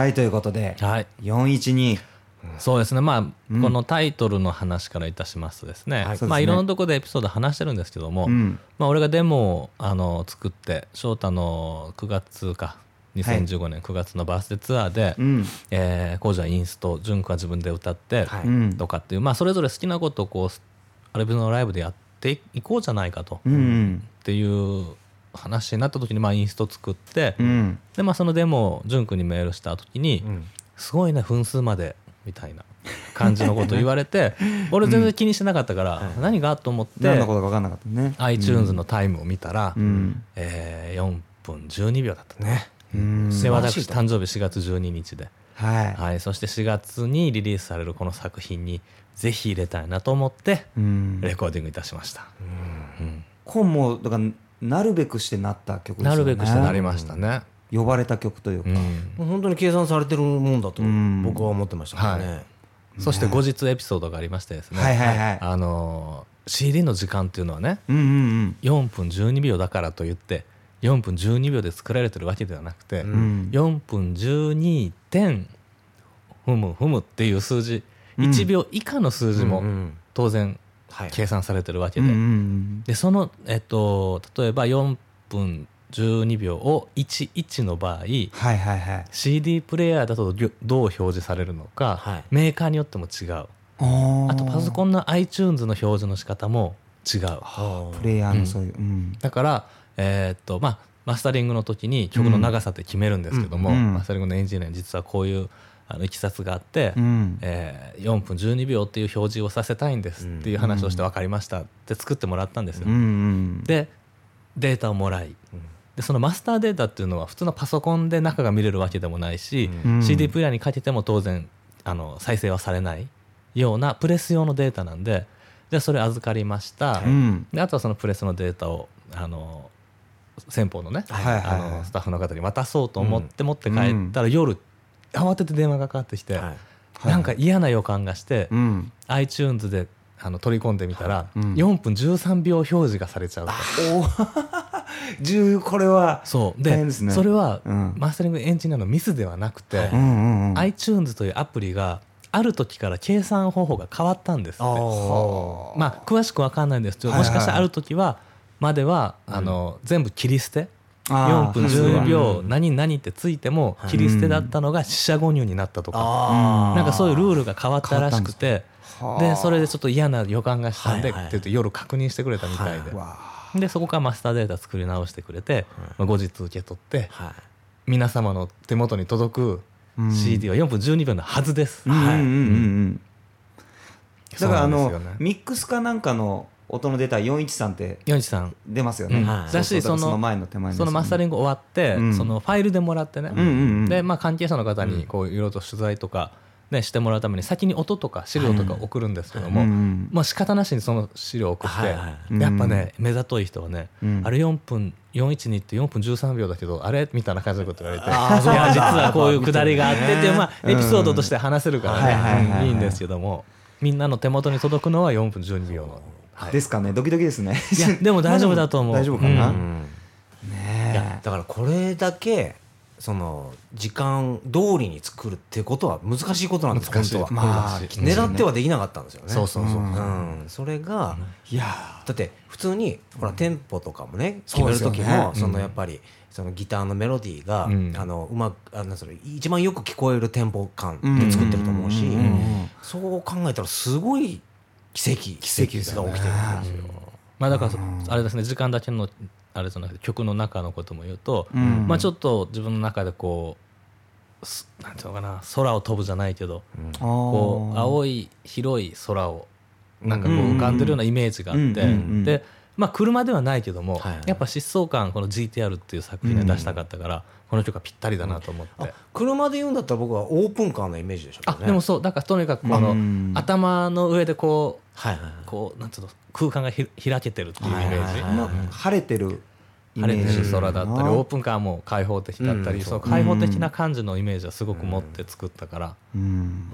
はいということではい。412そうですね。まあ、うん。このタイトルの話からいたしますとですね、はい。そうですね。まあいろんなところでエピソード話してるんですけども、うん。まあ、俺がデモをあの作って翔太の9月か2015年9月のバースデーツアーで、うん。えー、コージはインスト純子は自分で歌って、とかっていう、まあ、それぞれ好きなことをこうアルビノのライブでやっていこうじゃないかと、っうん。ていう話になった時にまあインスト作って、うん。でまあそのデモを純君にメールした時に、うん。すごいね分数までみたいな *laughs* 感じのことを言われて俺全然気にしてなかったから、何がと思って何のことか分かんなかったね。iTunes のタイムを見たら、うん。えー4分12秒だったね。うん。で私誕生日4月12日で、はい。はい、そして4月にリリースされるこの作品にぜひ入れたいなと思ってうん。レコーディングいたしました、うん。本もだからなるべくしてなった曲ですよね。なるべくしてなりましたね、呼ばれた曲というか。うん。もう本当に計算されてるもんだとうん。僕は思ってましたからね、そして後日エピソードがありましてですね、はいはいはい。あのー CD の時間っていうのはねうんうん4分12秒だからといって4分12秒で作られてるわけではなくて、うん。うん4分12点ふむふむっていう数字、うん1秒以下の数字もうんうん当然はい計算されてるわけで、うんうんでその、えっと、例えば4分12秒を11の場合はいはいはい。CD プレイヤーだとどう表示されるのか、はい。メーカーによっても違う。ああとパソコンの iTunes の表示の仕方も違う。はプレイヤーのそういううん。だから、えーっとまあ、マスタリングの時に曲の長さって決めるんですけども、うん。マスタリングのエンジニアに実はこういうあのいきさつがあって、うん。えー4分12秒っていう表示をさせたいんですっていう話をして分かりましたって作ってもらったんですよ。うんうん。でデータをもらい。うん。でそのマスターデータっていうのは普通のパソコンで中が見れるわけでもないし、うん。CD プレイヤーにかけても当然あの再生はされないようなプレス用のデータなんでじゃあそれ預かりました、うん。であとはそのプレスのデータをあの先方のね、あのスタッフの方に渡そうと思って持って帰ったら、夜慌てて電話がかかってきて、はい。なんか嫌な予感がして、うん。iTunes であの取り込んでみたら、うん。4分13秒表示がされちゃうと。*laughs* これはそう。でね。それは、うん。マスタリングエンジニアのミスではなくて、うんうんうん。iTunes というアプリがある時から計算方法が変わったんですって。あまあ詳しく分かんないんですけど、はいはいもしかしたらある時はまでは、あの全部切り捨て4あー分12秒何々ってついても切り捨てだったのが四捨五入になったとか、あなんかそういうルールが変わったらしくて。はあでそれでちょっと嫌な予感がしたんで、って言って夜確認してくれたみたいで、わでそこからマスターデータ作り直してくれて、まあ、後日受け取ってはい。皆様の手元に届くうん。CD は4分12秒のはずです。だからあのミックスかなんかの音の出た413って出ますよね、だしその前の手前のそのマスタリング終わって、うん。そのファイルでもらってね、で、まあ、関係者の方にこういろいろと取材とか、ね、してもらうために先に音とか資料とか送るんですけども、まあ仕方なしにその資料を送って、やっぱね目ざとい人はね、うん。あれ4分412って4分13秒だけどあれみたいな感じのこと言われていや実はこういうくだりがあってっていう、まあ、エピソードとして話せるからね、いいんですけどもみんなの手元に届くのは4分12秒の。はい。ですかね。ドキドキですね。いや *laughs* でも大丈夫だと思う。大丈夫かな、ううん。ねいやだからこれだけその時間通りに作るってことは難しいことなんです本当は、まあ狙ってはできなかったんですよね。そうそうそう。うん。それが、いやだって普通にほらテンポとかもね決める時もそうん。のやっぱりそのギターのメロディーがうん。あのうまくあのそれ一番よく聞こえるテンポ感うんで作ってると思うしそう考えたらすごい奇跡。奇跡が起きてるんですよ。まあだからあれですね時間だけのあれじゃなくて曲の中のことも言うと、うん。まあちょっと自分の中でこうすなんていうのかな空を飛ぶじゃないけどこう青いい広い空をなんかこううん。浮かんでるようなイメージがあって、うん。うん。うん。でまあ車ではないけども、やっぱ疾走感この GTR っていう作品で出したかったから、この曲はぴったりだなと思って、あ車で言うんだったら僕はオープンカーのイメージでしょうね。あでもそうだからとにかくこの、うん。頭の上でこうはいはいはい。こうなんつうの空間がひ開けてるっていうイメージ、まあ晴れてる晴れてる空だったりなオープンカーも開放的だったり、うんその開放的な感じのイメージはすごく持って作ったから、うん。うん。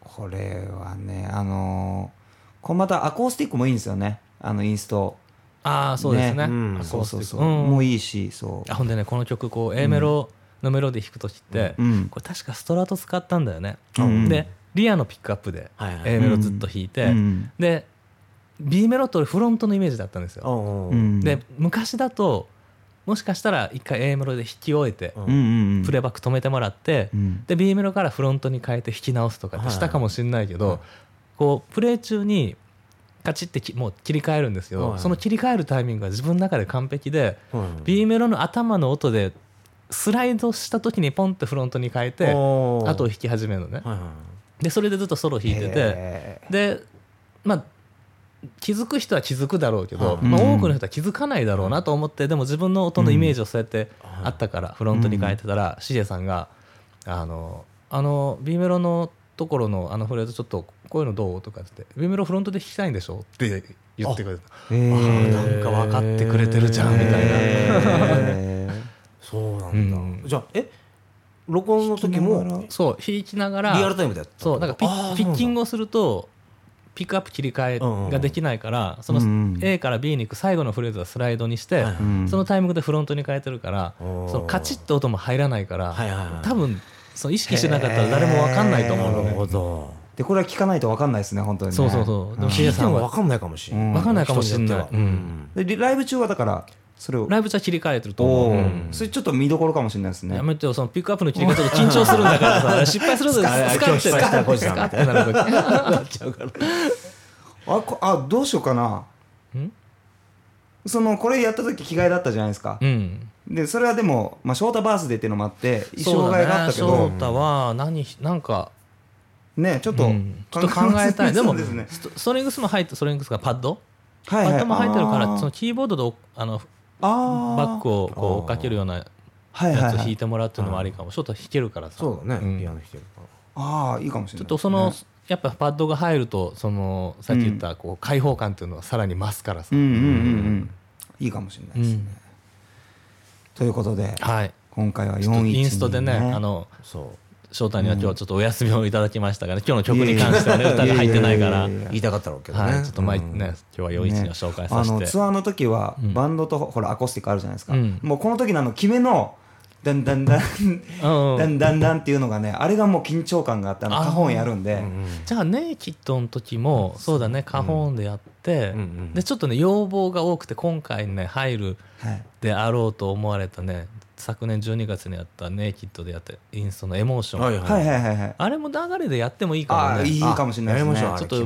これはねあのーこれまたアコースティックもいいんですよね。あのインストああそうですね。ね。うん。そうそうそう、うんもういいしそう。あほんでねこの曲こう A メロのメロディー弾く時って、うん。これ確かストラト使ったんだよね、うん。でリアのピックアップで A メロずっと弾いて、うん。で B メロとフロントのイメージだったんですよ、で昔だともしかしたら一回 A メロで弾き終えて、プレイバック止めてもらって、うん。で B メロからフロントに変えて弾き直すとかってしたかもしれないけど、はいこうプレイ中にカチッてきもう切り替えるんですよ、はい。その切り替えるタイミングが自分の中で完璧で、はい。B メロの頭の音でスライドした時にポンってフロントに変えて後を弾き始めるのね、でそれでずっとソロ弾いててへでまあ気づく人は気づくだろうけど、はい。まあ、うん。多くの人は気づかないだろうなと思ってでも自分の音のイメージをそうやってあったからフロントに変えてたらシゲさんが「あのあの B メロのところのあのフレーズちょっとこういうのどう?」とかって言って「B メロフロントで弾きたいんでしょ?」って言ってくれた。あなんか分かってくれてるじゃんみたいな。へ *laughs* そうなんだ、うん。じゃあえ？録音の時もそう弾きながらリアルタイムでやったそうだからピッピッキングをするとピックアップ切り替えができないからそのうん A から B に行く最後のフレーズはスライドにしてそのタイミングでフロントに変えてるからそのカチッと音も入らないから多分その意識してなかったら誰も分かんないと思うのね。なるほど。でこれは聞かないと分かんないですね本当にねそうそう。そうでもん。シゲさんは分かんないかもしれない、うん。分かんないかもしれないうん。でリライブ中はだからそれをライブじゃ切り替えてると思う。うん。ーそれちょっと見どころかもしれないですね。やめてよそのピックアップの切り替えちょっと緊張するんだからさ *laughs* 失敗するとスカッて今日失敗した小路さんスカッてなる時あこあどうしようかな。そのこれやった時着替えだったじゃないですか。うんでそれはでも、まあ、ショータバースデーっていうのもあって衣装替えがあったけど太は何なんかねちょっと、うん。ちょっと考えたい。でもですね。ストリングスも入ってストリングスがパッド？はいはい。パッドも入ってるからそのキーボードであのあー。バックをこう追っかけるようなやつはい弾いてもらうっていうのもありかも。ちょっと弾けるからさ。そうだね、うん。ピアノ弾けるから。ああいいかもしれない。ちょっとそのやっぱパッドが入るとそのさっき言ったこう開放感っていうのはさらに増すからさ。うんうんうんうん。いいかもしれないですね、ということではい。今回はちょっと412インストでねあのそ翔太には今日はちょっとお休みをいただきましたがね今日の曲に関してはね歌が入ってないから。言いたかったろうけどね、はいちょっと前うん。ね今日は412を紹介さあせて。のツアーの時はうんバンドとほらアコースティックあるじゃないですか、うん。もうこの時のあの決めのダンダンダン。うん。ダンダンダンっていうのがねあれがもう緊張感があってあのあー。カホンやるんで、うんじゃあネイキッドの時もそうだねカホンでやって、でちょっとね要望が多くて今回ね入るはい。であろうと思われたね昨年12月にやったネイキッドでやってインストのエモーション、はいはいはい。はいはいあれも流れでやってもいいかもね。いいかもしれないですね。ちょっと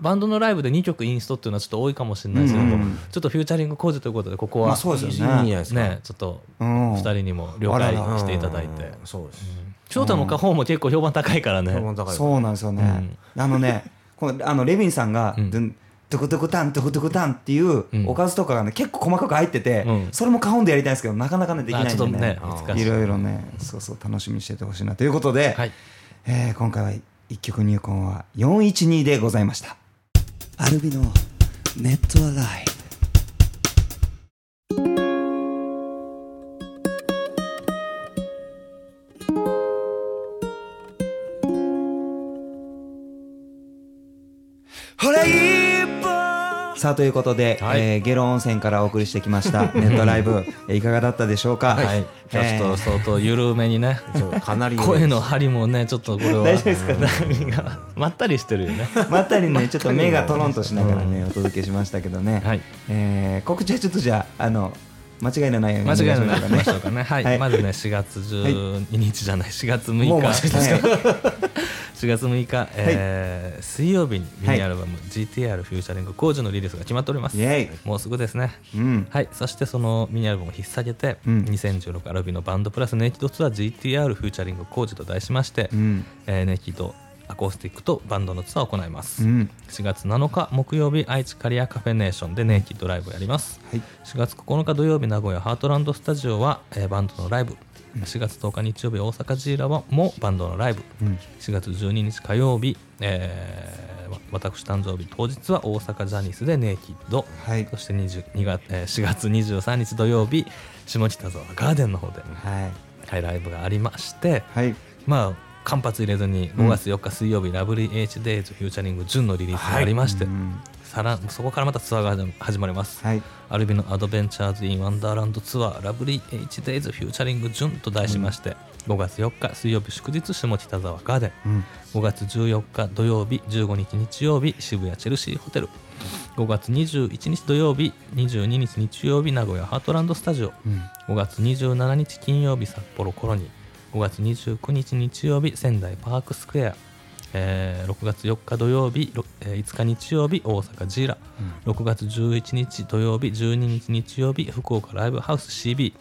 バンドのライブで2曲インストっていうのはちょっと多いかもしれないですけど、うんちょっと featuring KOJI ということでここは、まあそうですよね。ですか、ねちょっとうん。2人にも了解していただいて。うん。そうです、翔太のカホンも結構評判高いからね、評判高いそうなんですよね、あのねこのあのレビンさんが、うんトゥクトゥクタントゥクトゥクタンっていううん。おかずとかがね結構細かく入ってて、うん。それもカホンでやりたいんですけどなかなかねできないんで。ねい。いろいろねそうそう楽しみにしててほしいなということで、はい。えー今回は一曲入魂は412でございましたアルビのネットアライさあということで、はい。えーゲロ温泉からお送りしてきました。*laughs* ネットライブえーいかがだったでしょうか、はい、ちょっと相当緩めにね。かなり声の張りもねちょっとこれは。大丈夫ですか？何がまったりしてるよね。*laughs* まったりね *laughs* ちょっと目がトロンとしながらねお届けしましたけどね、はい。えー告知はちょっとじゃああの間違いのないように間違いのないましょうかね。はい、はい。まずね4月12日じゃない。4月6日4月6日、えー水曜日にミニアルバム「GTR フューチャリング工事」のリリースが決まっております。もうすぐですね。うん。はい。そしてそのミニアルバムを引っ提げて、うん。2016アルビのバンドプラスネイキッドツアー GTR フューチャリング工事と題しまして、うん。えーネイキッドアコースティックとバンドのツアーを行います、うん。4月7日木曜日愛知カリアカフェネーションでネイキッドライブをやります。はい。4月9日土曜日名古屋ハートランドスタジオは、えーバンドのライブ4月10日日曜日大阪ジーラはもバンドのライブ。うん。4月12日火曜日、えーわ私誕生日当日は大阪ジャニスでネイキッド。はい。そして22月、えー4月23日土曜日下北沢ガーデンの方で、はい。はい、ライブがありまして。はい。まあ間髪入れずに5月4日水曜日、ラブリー H デイズフューチャリングジュンのリリースがありまして、うんさらそこからまたツアーが始まります、はい。アルビのアドベンチャーズ・イン・ワンダーランドツアーラブリー H-Days フューチャリング・ジュンと題しまして、5月4日水曜日祝日下北沢ガーデン、うん。5月14日土曜日15日日曜日渋谷チェルシーホテル5月21日土曜日22日日曜日名古屋ハートランドスタジオうん。5月27日金曜日札幌コロニー5月29日日曜日仙台パークスクエア、えー6月4日土曜日ろえー5日日曜日大阪ジーラ、6月11日土曜日12日日曜日福岡ライブハウス CB6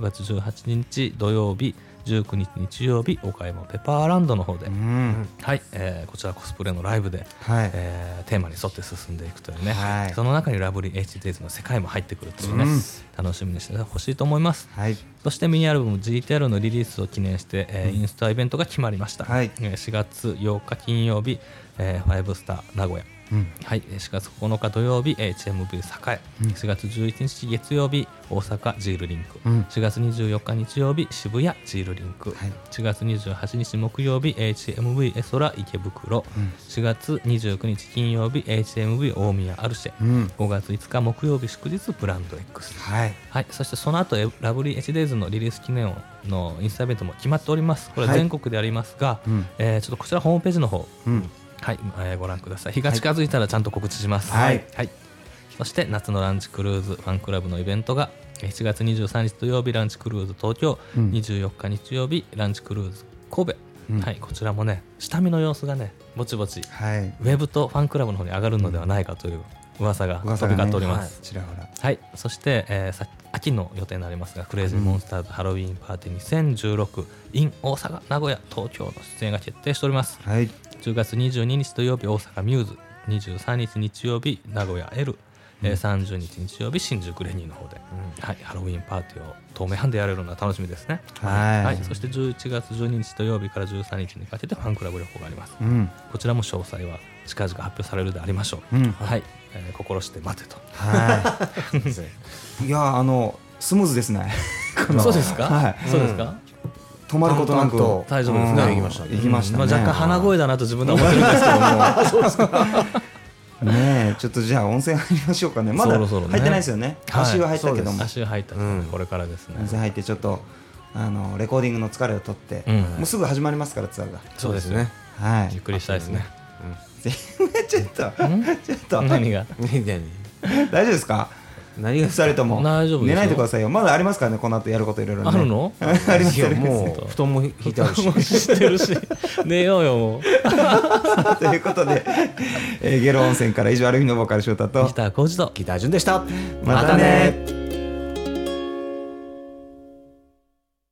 月18日土曜日19日日曜日岡山ペパーランドの方で、うん。はい、えーこちらコスプレのライブで、はい。えーテーマに沿って進んでいくというね、はい。その中にラブリー HDays の世界も入ってくるというね、うん。楽しみにしてほしいと思います。はい。そしてミニアルバム GTR のリリースを記念して、えーインスタイベントが決まりました、はい。えー4月8日金曜日、えー、5スター名古屋うんはい、えー4月9日土曜日 HMV 栄、うん。4月11日月曜日大阪ジールリンク、うん。4月24日日曜日渋谷ジールリンク、はい。4月28日木曜日 HMV エソラ池袋、うん。4月29日金曜日 HMV 大宮アルシェ、うん。5月5日木曜日祝日ブランド X はい。はい、そしてその後えラブリー HDays のリリース記念のインスタイベントも決まっております。これははい。全国でありますが、うん。えーちょっとこちらホームページの方。うんはい、えーご覧ください。日が近づいたらちゃんと告知します。はい。そして夏のランチクルーズファンクラブのイベントが7月23日土曜日ランチクルーズ東京、うん。24日日曜日ランチクルーズ神戸、うん。はい、こちらもね下見の様子がねぼちぼちはい。ウェブとファンクラブの方に上がるのではないかという噂が飛び交っております、ちらほら。はい、そして、えーさ秋の予定になりますが、クレイジーモンスターズハロウィーンパーティー2016 in 大阪、名古屋、東京の出演が決定しております。はい10月22日土曜日、大阪ミューズ、23日日曜日、名古屋 L、えー30日日曜日、新宿レニーの方で、はい、ハロウィーンパーティーを透明版でやれるのは楽しみですね。はい。そして11月12日土曜日から13日にかけてファンクラブ旅行があります。うん。こちらも詳細は近々発表されるでありましょう。うん。はい、えー心して待てと。はい。*laughs* いやあのスムーズですね。*laughs* そうですか、はい。そうですか、止まることなく。大丈夫ですね。うん。行きましたね。行きましたね。まあ、若干鼻声だなと自分では思ってるんですけども。*laughs* ねえちょっとじゃあ温泉入りましょうかね。まだ入ってないですよね。はい。足は入ったけども。足が入った、うん。これからですね。温泉入ってちょっとあのレコーディングの疲れを取ってうん。もうすぐ始まりますからツアーが。そうですね。はい。ゆっくりしたいですね。ぜちょっとちょっと。*laughs* 何が？大丈夫ですか？何が二人とも大丈夫寝ないでくださいよ。まだありますからねこの後やることいろいろね。あるの？*laughs* ありますいやありますもう布団も引いてあるし。知ってるし。*laughs* 寝ようよもう。*laughs* ということで、えーゲロ温泉から以上アルミのボーカル翔太と北浩二と。ギター順でした。またね